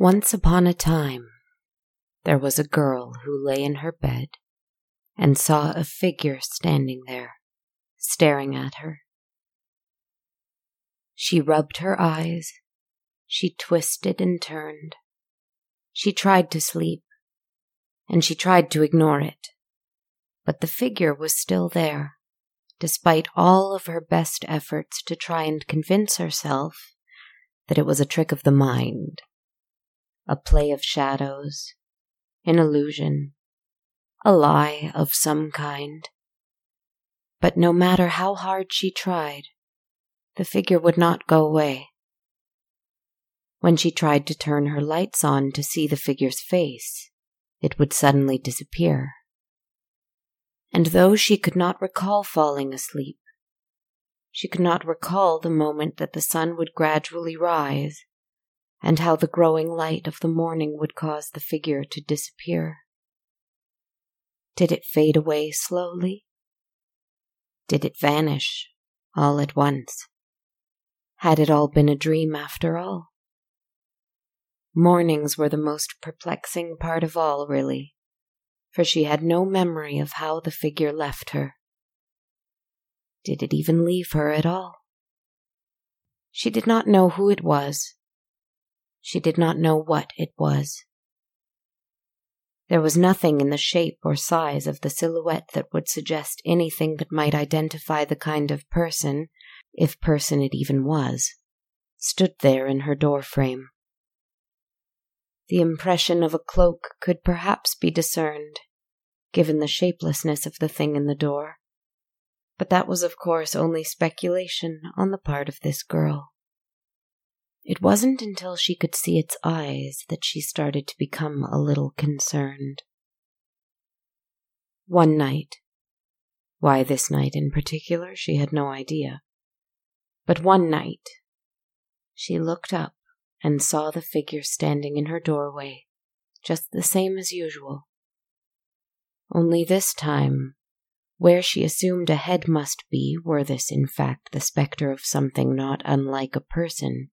Once upon a time, there was a girl who lay in her bed and saw a figure standing there, staring at her. She rubbed her eyes, she twisted and turned. She tried to sleep, and she tried to ignore it, but the figure was still there, despite all of her best efforts to try and convince herself that it was a trick of the mind a play of shadows, an illusion, a lie of some kind. But no matter how hard she tried, the figure would not go away. When she tried to turn her lights on to see the figure's face, it would suddenly disappear. And though she could not recall falling asleep, she could not recall the moment that the sun would gradually rise and how the growing light of the morning would cause the figure to disappear. Did it fade away slowly? Did it vanish all at once? Had it all been a dream after all? Mornings were the most perplexing part of all, really, for she had no memory of how the figure left her. Did it even leave her at all? She did not know who it was she did not know what it was. There was nothing in the shape or size of the silhouette that would suggest anything that might identify the kind of person, if person it even was, stood there in her door frame. The impression of a cloak could perhaps be discerned, given the shapelessness of the thing in the door, but that was, of course, only speculation on the part of this girl. It wasn't until she could see its eyes that she started to become a little concerned. One night, why this night in particular, she had no idea. But one night, she looked up and saw the figure standing in her doorway, just the same as usual. Only this time, where she assumed a head must be, were this in fact the spectre of something not unlike a person,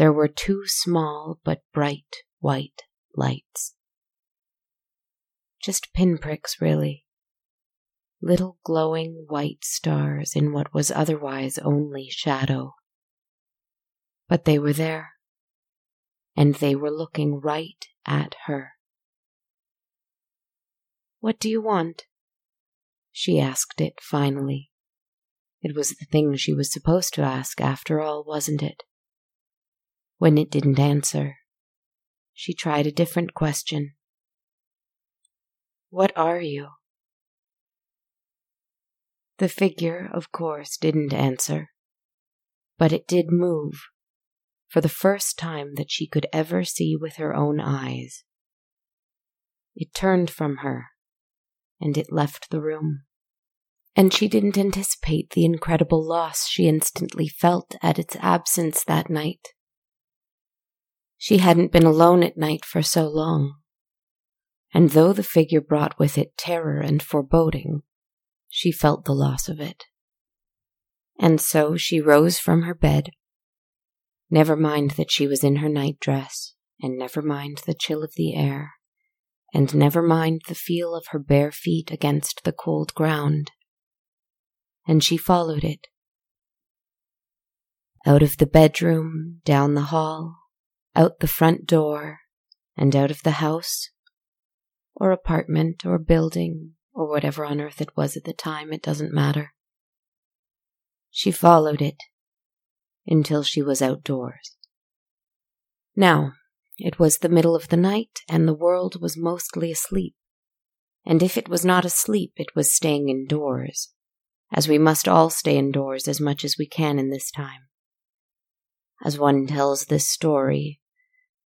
there were two small but bright white lights. Just pinpricks, really. Little glowing white stars in what was otherwise only shadow. But they were there, and they were looking right at her. What do you want? She asked it finally. It was the thing she was supposed to ask, after all, wasn't it? When it didn't answer, she tried a different question. What are you? The figure, of course, didn't answer, but it did move for the first time that she could ever see with her own eyes. It turned from her and it left the room. And she didn't anticipate the incredible loss she instantly felt at its absence that night. She hadn't been alone at night for so long. And though the figure brought with it terror and foreboding, she felt the loss of it. And so she rose from her bed. Never mind that she was in her nightdress, and never mind the chill of the air, and never mind the feel of her bare feet against the cold ground. And she followed it. Out of the bedroom, down the hall, out the front door and out of the house or apartment or building or whatever on earth it was at the time, it doesn't matter. She followed it until she was outdoors. Now, it was the middle of the night and the world was mostly asleep. And if it was not asleep, it was staying indoors, as we must all stay indoors as much as we can in this time. As one tells this story,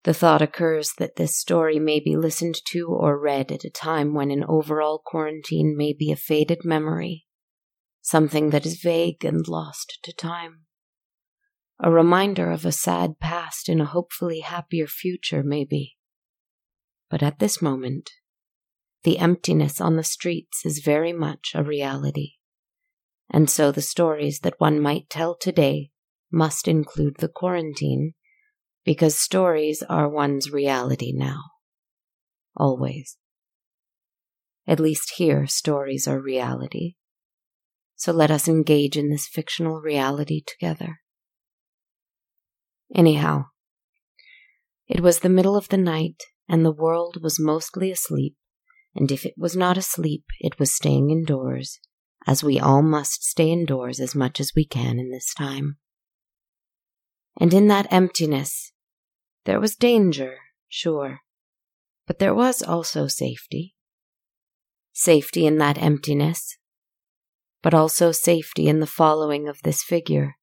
the thought occurs that this story may be listened to or read at a time when an overall quarantine may be a faded memory, something that is vague and lost to time. A reminder of a sad past in a hopefully happier future, maybe. But at this moment, the emptiness on the streets is very much a reality. And so the stories that one might tell today must include the quarantine Because stories are one's reality now. Always. At least here, stories are reality. So let us engage in this fictional reality together. Anyhow, it was the middle of the night, and the world was mostly asleep, and if it was not asleep, it was staying indoors, as we all must stay indoors as much as we can in this time. And in that emptiness, there was danger, sure, but there was also safety. Safety in that emptiness, but also safety in the following of this figure.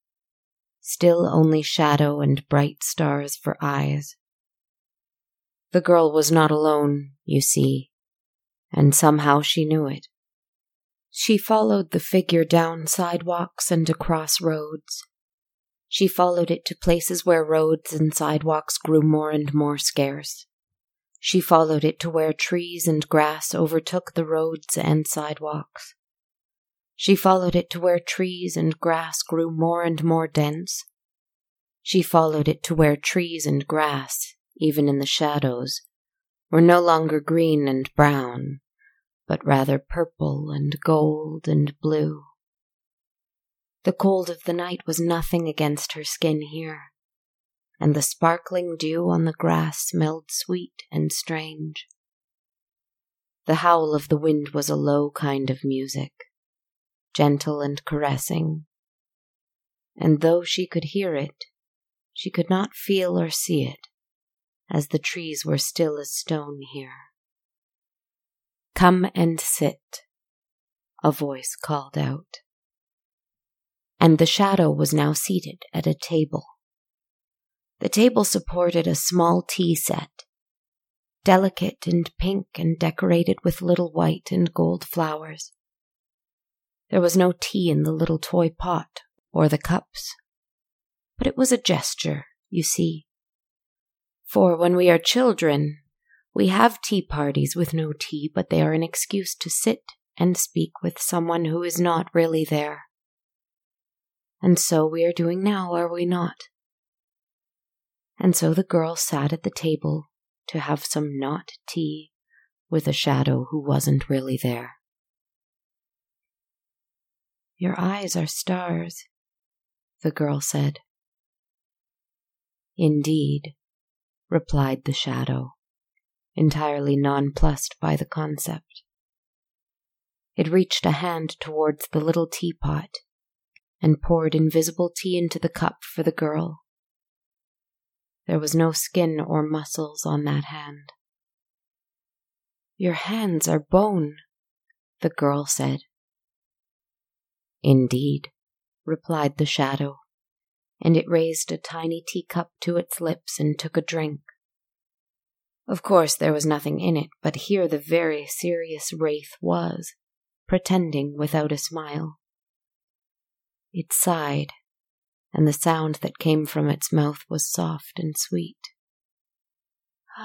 Still only shadow and bright stars for eyes. The girl was not alone, you see, and somehow she knew it. She followed the figure down sidewalks and across roads. She followed it to places where roads and sidewalks grew more and more scarce. She followed it to where trees and grass overtook the roads and sidewalks. She followed it to where trees and grass grew more and more dense. She followed it to where trees and grass, even in the shadows, were no longer green and brown, but rather purple and gold and blue. The cold of the night was nothing against her skin here and the sparkling dew on the grass smelled sweet and strange. The howl of the wind was a low kind of music, gentle and caressing, and though she could hear it, she could not feel or see it, as the trees were still as stone here. Come and sit, a voice called out. And the shadow was now seated at a table the table supported a small tea set, delicate and pink and decorated with little white and gold flowers. There was no tea in the little toy pot or the cups, but it was a gesture, you see. For when we are children, we have tea parties with no tea, but they are an excuse to sit and speak with someone who is not really there. And so we are doing now, are we not? and so the girl sat at the table to have some not tea with a shadow who wasn't really there. Your eyes are stars, the girl said. Indeed, replied the shadow, entirely nonplussed by the concept. It reached a hand towards the little teapot and poured invisible tea into the cup for the girl. There was no skin or muscles on that hand. Your hands are bone, the girl said. Indeed, replied the shadow, and it raised a tiny teacup to its lips and took a drink. Of course, there was nothing in it, but here the very serious wraith was, pretending without a smile. It sighed and the sound that came from its mouth was soft and sweet.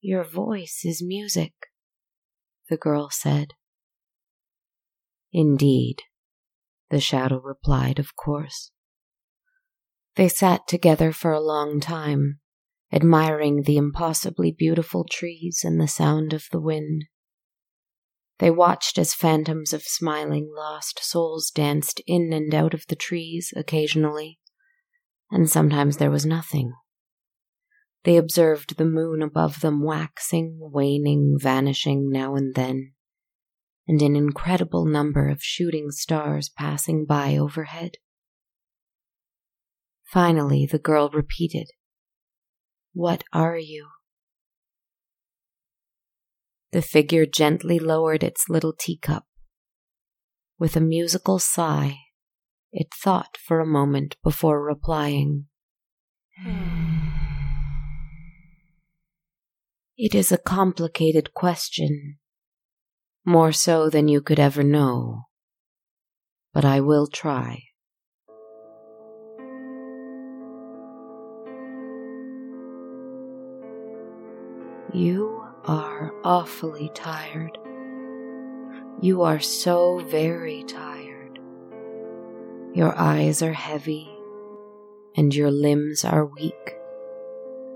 Your voice is music, the girl said. Indeed, the shadow replied, of course. They sat together for a long time, admiring the impossibly beautiful trees and the sound of the wind. They watched as phantoms of smiling lost souls danced in and out of the trees occasionally, and sometimes there was nothing. They observed the moon above them waxing, waning, vanishing now and then, and an incredible number of shooting stars passing by overhead. Finally, the girl repeated, What are you? The figure gently lowered its little teacup. With a musical sigh, it thought for a moment before replying. It is a complicated question, more so than you could ever know, but I will try. You are awfully tired. You are so very tired. Your eyes are heavy and your limbs are weak.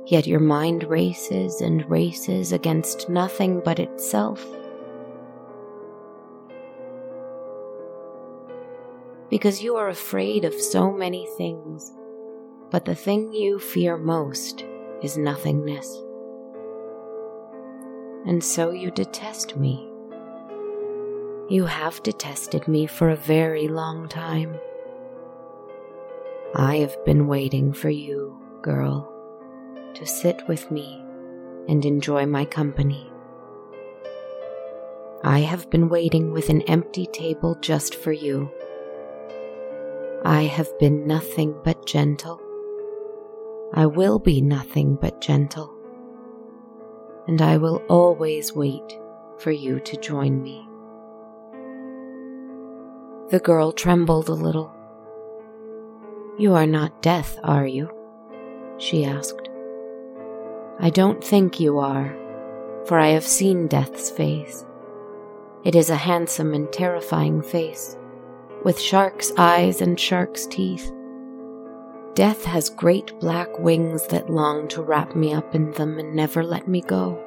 Yet your mind races and races against nothing but itself. Because you are afraid of so many things, but the thing you fear most is nothingness. And so you detest me. You have detested me for a very long time. I have been waiting for you, girl, to sit with me and enjoy my company. I have been waiting with an empty table just for you. I have been nothing but gentle. I will be nothing but gentle. And I will always wait for you to join me. The girl trembled a little. You are not death, are you? she asked. I don't think you are, for I have seen death's face. It is a handsome and terrifying face, with shark's eyes and shark's teeth. Death has great black wings that long to wrap me up in them and never let me go.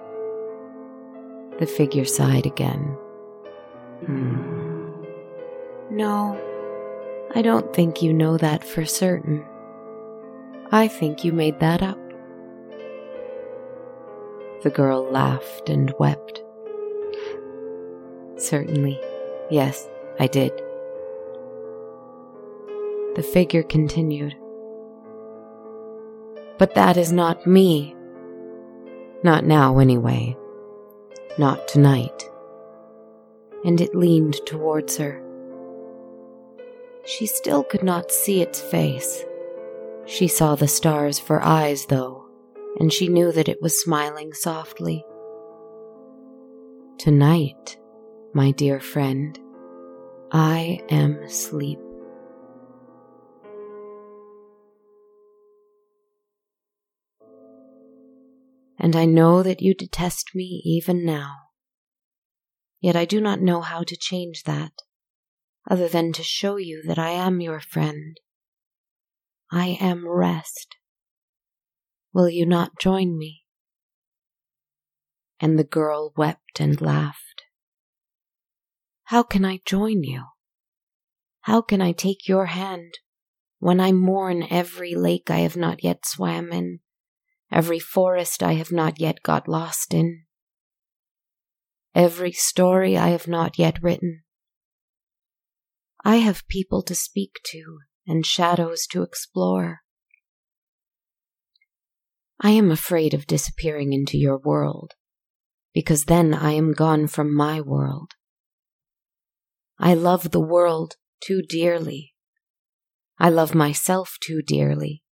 The figure sighed again. Hmm. No, I don't think you know that for certain. I think you made that up. The girl laughed and wept. Certainly, yes, I did. The figure continued. But that is not me. Not now, anyway. Not tonight. And it leaned towards her. She still could not see its face. She saw the stars for eyes, though, and she knew that it was smiling softly. Tonight, my dear friend, I am asleep. And I know that you detest me even now. Yet I do not know how to change that other than to show you that I am your friend. I am rest. Will you not join me? And the girl wept and laughed. How can I join you? How can I take your hand when I mourn every lake I have not yet swam in, every forest I have not yet got lost in, every story I have not yet written? I have people to speak to and shadows to explore. I am afraid of disappearing into your world, because then I am gone from my world. I love the world too dearly. I love myself too dearly.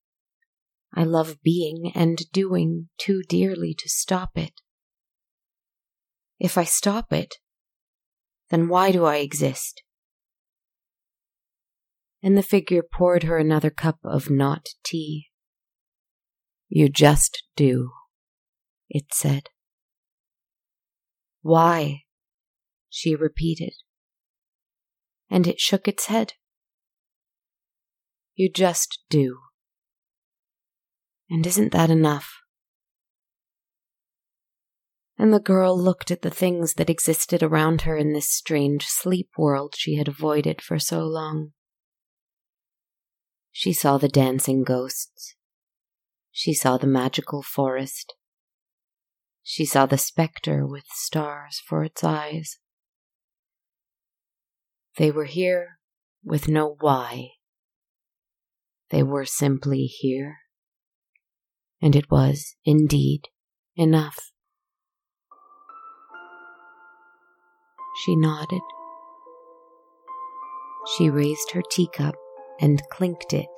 I love being and doing too dearly to stop it. If I stop it, then why do I exist? and the figure poured her another cup of not tea. You just do, it said. Why? she repeated. And it shook its head. You just do. And isn't that enough? And the girl looked at the things that existed around her in this strange sleep world she had avoided for so long. She saw the dancing ghosts. She saw the magical forest. She saw the spectre with stars for its eyes. They were here with no why. They were simply here. And it was, indeed, enough. She nodded. She raised her teacup and clinked it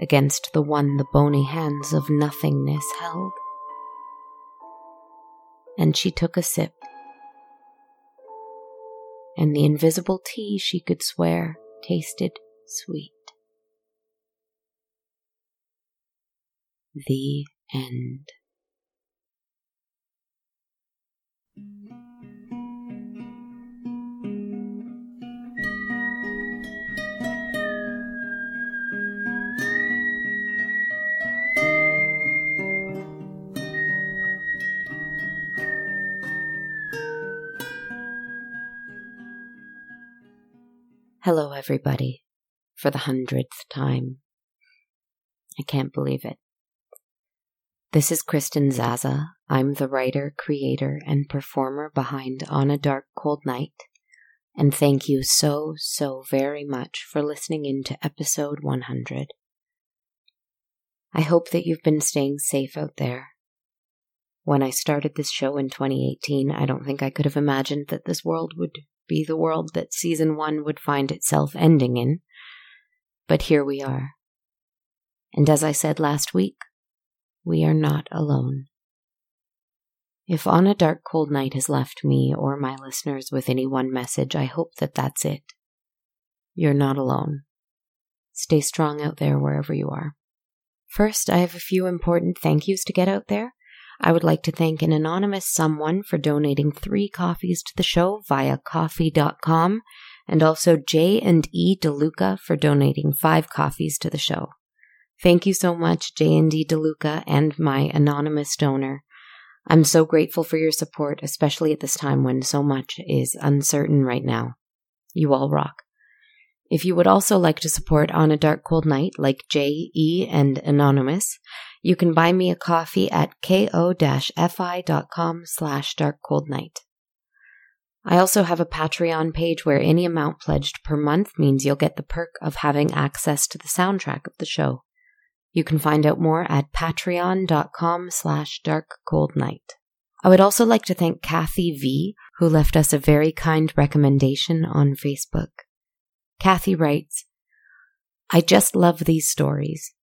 against the one the bony hands of nothingness held. And she took a sip. And the invisible tea she could swear tasted sweet. The end. Hello, everybody, for the hundredth time. I can't believe it. This is Kristen Zaza. I'm the writer, creator, and performer behind On a Dark Cold Night. And thank you so, so very much for listening in to episode 100. I hope that you've been staying safe out there. When I started this show in 2018, I don't think I could have imagined that this world would be the world that season one would find itself ending in. But here we are. And as I said last week, we are not alone. If on a dark, cold night has left me or my listeners with any one message, I hope that that's it. You're not alone. Stay strong out there wherever you are. First, I have a few important thank yous to get out there. I would like to thank an anonymous someone for donating three coffees to the show via ko-fi.com and also J and E DeLuca for donating five coffees to the show. Thank you so much, J&E DeLuca and my anonymous donor. I'm so grateful for your support, especially at this time when so much is uncertain right now. You all rock. If you would also like to support On a Dark Cold Night, like J, E, and Anonymous, you can buy me a coffee at ko-fi.com slash darkcoldnight. I also have a Patreon page where any amount pledged per month means you'll get the perk of having access to the soundtrack of the show. You can find out more at patreon.com slash darkcoldnight. I would also like to thank Kathy V, who left us a very kind recommendation on Facebook. Kathy writes, I just love these stories.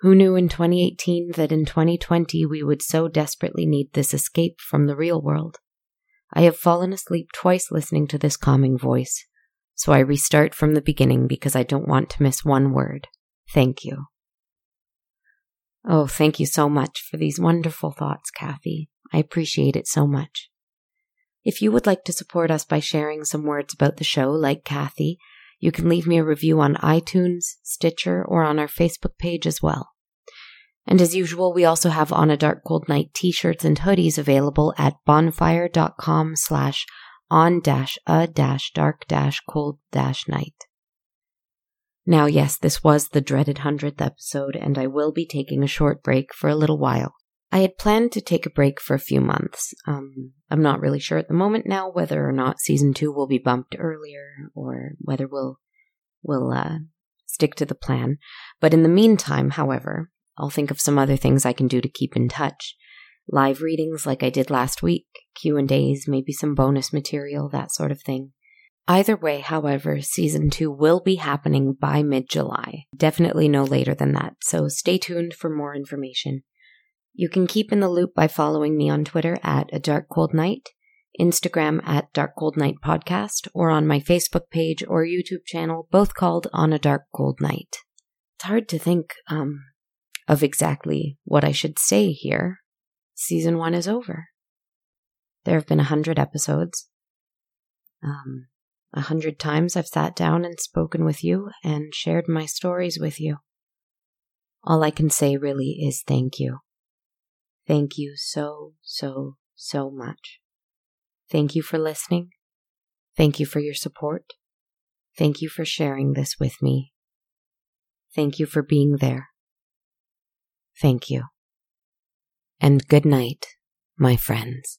Who knew in 2018 that in 2020 we would so desperately need this escape from the real world? I have fallen asleep twice listening to this calming voice, so I restart from the beginning because I don't want to miss one word. Thank you. Oh, thank you so much for these wonderful thoughts, Kathy. I appreciate it so much. If you would like to support us by sharing some words about the show, like Kathy, you can leave me a review on iTunes, Stitcher, or on our Facebook page as well. And as usual, we also have On a Dark Cold Night t-shirts and hoodies available at bonfire.com slash on dash a dash dark dash cold dash night. Now, yes, this was the dreaded hundredth episode, and I will be taking a short break for a little while. I had planned to take a break for a few months. Um, I'm not really sure at the moment now whether or not season two will be bumped earlier or whether we'll we'll uh, stick to the plan. But in the meantime, however, I'll think of some other things I can do to keep in touch. Live readings like I did last week, Q and A's, maybe some bonus material, that sort of thing. Either way, however, season two will be happening by mid July. Definitely no later than that, so stay tuned for more information. You can keep in the loop by following me on Twitter at A Dark Cold Night, Instagram at Dark Cold Night Podcast, or on my Facebook page or YouTube channel, both called On a Dark Cold Night. It's hard to think um, of exactly what I should say here. Season one is over. There have been a hundred episodes. Um, a hundred times I've sat down and spoken with you and shared my stories with you. All I can say really is thank you. Thank you so, so, so much. Thank you for listening. Thank you for your support. Thank you for sharing this with me. Thank you for being there. Thank you. And good night, my friends.